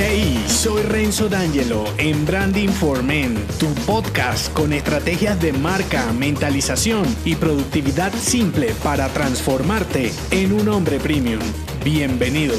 Hey, soy Renzo D'Angelo en Branding for Men, tu podcast con estrategias de marca, mentalización y productividad simple para transformarte en un hombre premium. Bienvenido.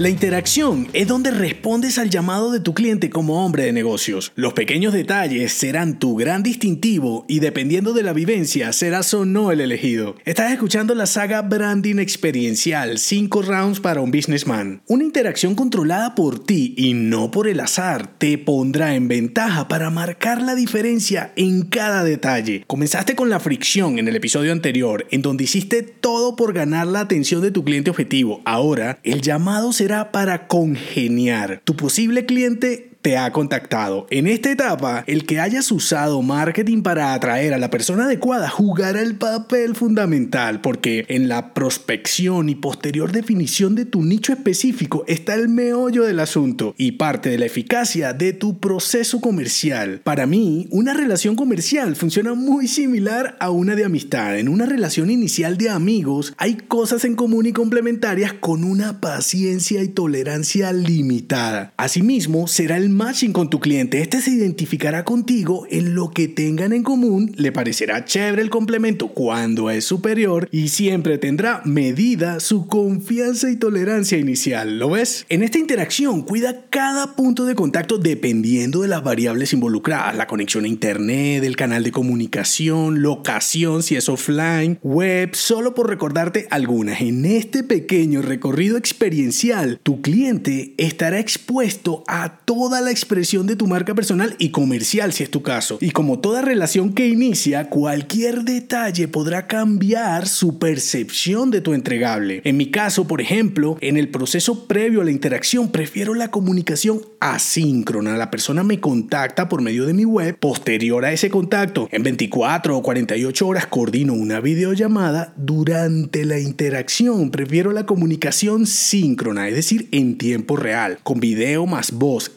La interacción es donde respondes al llamado de tu cliente como hombre de negocios. Los pequeños detalles serán tu gran distintivo y dependiendo de la vivencia serás o no el elegido. Estás escuchando la saga Branding Experiencial 5 Rounds para un Businessman. Una interacción controlada por ti y no por el azar te pondrá en ventaja para marcar la diferencia en cada detalle. Comenzaste con la fricción en el episodio anterior en donde hiciste todo por ganar la atención de tu cliente objetivo. Ahora el llamado será para congeniar. Tu posible cliente te ha contactado. En esta etapa, el que hayas usado marketing para atraer a la persona adecuada jugará el papel fundamental porque en la prospección y posterior definición de tu nicho específico está el meollo del asunto y parte de la eficacia de tu proceso comercial. Para mí, una relación comercial funciona muy similar a una de amistad. En una relación inicial de amigos hay cosas en común y complementarias con una paciencia y tolerancia limitada. Asimismo, será el matching con tu cliente. Este se identificará contigo en lo que tengan en común, le parecerá chévere el complemento cuando es superior y siempre tendrá medida su confianza y tolerancia inicial. ¿Lo ves? En esta interacción cuida cada punto de contacto dependiendo de las variables involucradas, la conexión a internet, el canal de comunicación, locación si es offline, web, solo por recordarte algunas. En este pequeño recorrido experiencial, tu cliente estará expuesto a toda la expresión de tu marca personal y comercial si es tu caso. Y como toda relación que inicia, cualquier detalle podrá cambiar su percepción de tu entregable. En mi caso, por ejemplo, en el proceso previo a la interacción, prefiero la comunicación asíncrona. La persona me contacta por medio de mi web. Posterior a ese contacto, en 24 o 48 horas coordino una videollamada. Durante la interacción, prefiero la comunicación síncrona, es decir, en tiempo real, con video más voz.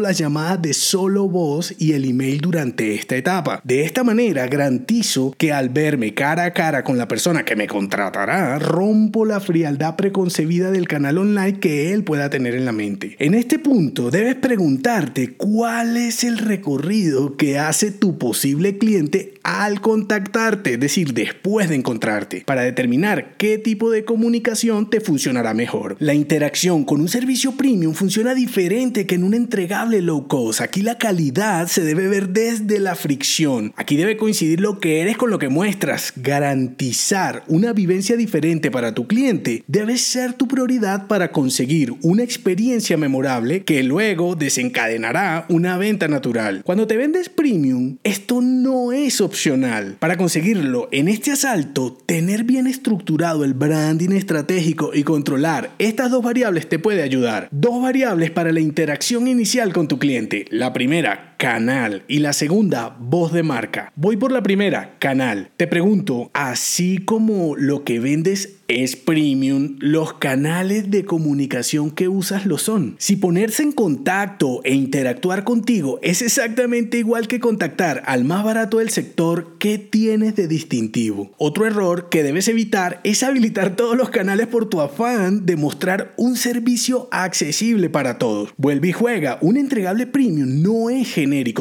Las llamadas de solo voz y el email durante esta etapa. De esta manera garantizo que al verme cara a cara con la persona que me contratará, rompo la frialdad preconcebida del canal online que él pueda tener en la mente. En este punto debes preguntarte cuál es el recorrido que hace tu posible cliente al contactarte, es decir, después de encontrarte, para determinar qué tipo de comunicación te funcionará mejor. La interacción con un servicio premium funciona diferente que en una entregable low cost. Aquí la calidad se debe ver desde la fricción. Aquí debe coincidir lo que eres con lo que muestras. Garantizar una vivencia diferente para tu cliente debe ser tu prioridad para conseguir una experiencia memorable que luego desencadenará una venta natural. Cuando te vendes premium, esto no es opcional. Para conseguirlo en este asalto, tener bien estructurado el branding estratégico y controlar estas dos variables te puede ayudar. Dos variables para la interacción inicial con tu cliente. La primera, canal. Y la segunda, voz de marca. Voy por la primera, canal. Te pregunto, así como lo que vendes es premium, los canales de comunicación que usas lo son. Si ponerse en contacto e interactuar contigo es exactamente igual que contactar al más barato del sector, ¿qué tienes de distintivo? Otro error que debes evitar es habilitar todos los canales por tu afán de mostrar un servicio accesible para todos. Vuelve y juega, un entregable premium no es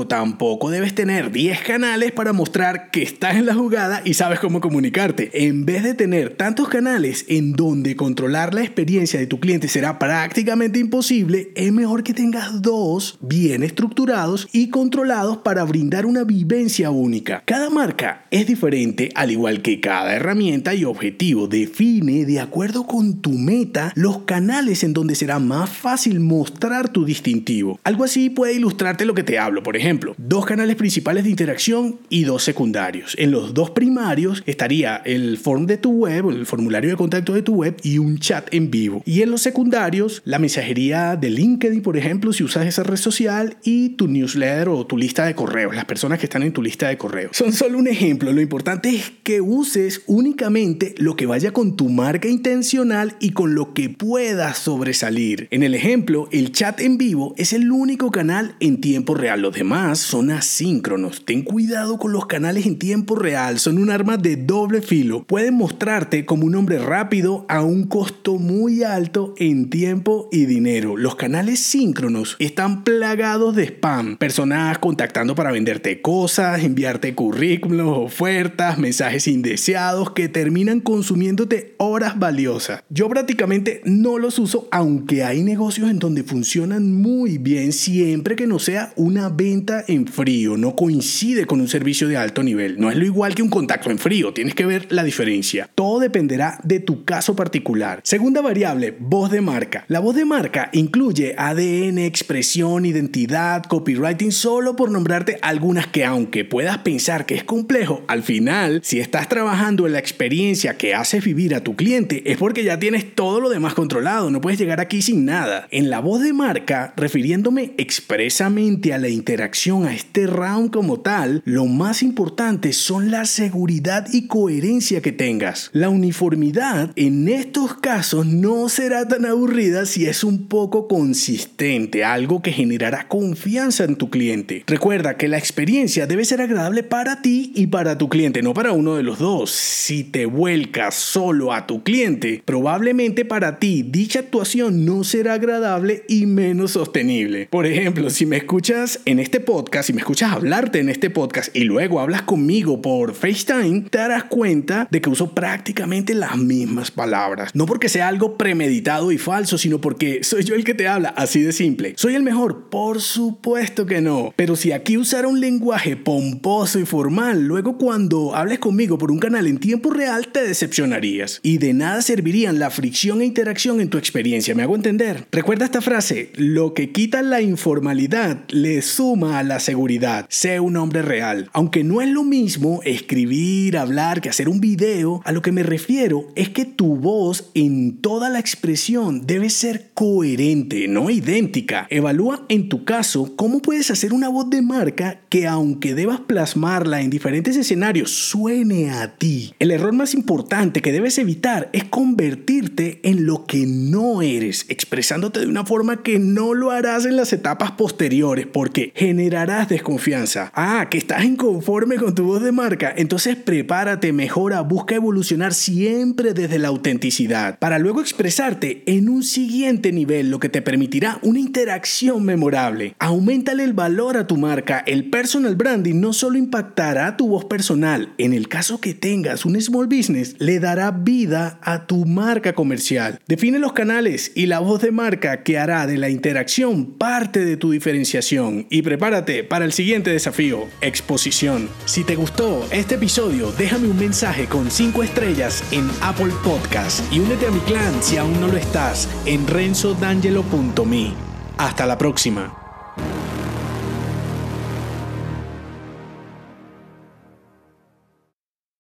tampoco, debes tener 10 canales para mostrar que estás en la jugada y sabes cómo comunicarte. En vez de tener tantos canales, en donde controlar la experiencia de tu cliente será prácticamente imposible, es mejor que tengas dos bien estructurados y controlados para brindar una vivencia única. Cada marca es diferente, al igual que cada herramienta y objetivo. Define, de acuerdo con tu meta, los canales en donde será más fácil mostrar tu distintivo. Algo así puede ilustrarte lo que te hablo. Por ejemplo, dos canales principales de interacción y dos secundarios. En los dos primarios estaría el form de tu web, el formulario de contacto de tu web y un chat en vivo. Y en los secundarios, la mensajería de LinkedIn, por ejemplo, si usas esa red social y tu newsletter o tu lista de correos, las personas que están en tu lista de correos. Son solo un ejemplo, lo importante es que uses únicamente lo que vaya con tu marca intencional y con lo que puedas sobresalir. En el ejemplo, el chat en vivo es el único canal en tiempo real. Los demás son asíncronos. Ten cuidado con los canales en tiempo real, son un arma de doble filo. Pueden mostrarte como un hombre rápido a un costo muy alto en tiempo y dinero. Los canales síncronos están plagados de spam, personas contactando para venderte cosas, enviarte currículos, ofertas, mensajes indeseados que terminan consumiéndote horas valiosas. Yo prácticamente no los uso, aunque hay negocios en donde funcionan muy bien siempre que no sea una venta en frío, no coincide con un servicio de alto nivel. No es lo igual que un contacto en frío, tienes que ver la diferencia. Todo dependerá de tu caso particular. Segunda variable, voz de marca. La voz de marca incluye ADN, expresión, identidad, copywriting, solo por nombrarte algunas que aunque puedas pensar que es complejo, al final, si estás trabajando en la experiencia que haces vivir a tu cliente, es porque ya tienes todo lo demás controlado, no puedes llegar aquí sin nada. En la voz de marca, refiriéndome expresamente a la interacción, a este round como tal, lo más importante son la seguridad y coherencia que tengas. La uniformidad en estos casos no será tan aburrida si es un poco consistente, algo que generará confianza en tu cliente. Recuerda que la experiencia debe ser agradable para ti y para tu cliente, no para uno de los dos. Si te vuelcas solo a tu cliente, probablemente para ti dicha actuación no será agradable y menos sostenible. Por ejemplo, si me escuchas en este podcast, si me escuchas hablarte en este podcast y luego hablas conmigo por FaceTime, te darás cuenta de que uso prácticamente las mismas palabras. No porque sea algo premeditado y falso, sino porque soy yo el que te habla, así de simple. ¿Soy el mejor? Por supuesto que no. Pero si aquí usara un lenguaje pomposo y formal, luego cuando hables conmigo por un canal en tiempo real, te decepcionarías. Y de nada servirían la fricción e interacción en tu experiencia, ¿me hago entender? Recuerda esta frase, lo que quita la informalidad le suma a la seguridad. Sé un hombre real. Aunque no es lo mismo escribir, hablar que hacer un video, a lo que me refiero es que tu voz en toda la expresión debe ser coherente, no idéntica. Evalúa en tu caso cómo puedes hacer una voz de marca que aunque debas plasmarla en diferentes escenarios, suene a ti. El error más importante que debes evitar es convertirte en lo que no eres, expresándote de una forma que no lo harás en las etapas posteriores porque generarás desconfianza. Ah, que estás inconforme con tu voz de marca, entonces prepárate, mejora, busca evolucionar siempre desde la autenticidad para luego expresarte en un siguiente nivel, lo que te permitirá una interacción memorable. Aumentale el valor a tu marca. El personal branding no solo impactará tu voz personal, en el caso que tengas un small business, le dará vida a tu marca comercial. Define los canales y la voz de marca que hará de la interacción parte de tu diferenciación y prepárate para el siguiente desafío, exposición. Si te gustó este episodio, déjame un mensaje con 5 estrellas en Apple Podcast y únete a mi clan si aún no lo estás en renzodangelo.me. Hasta la próxima.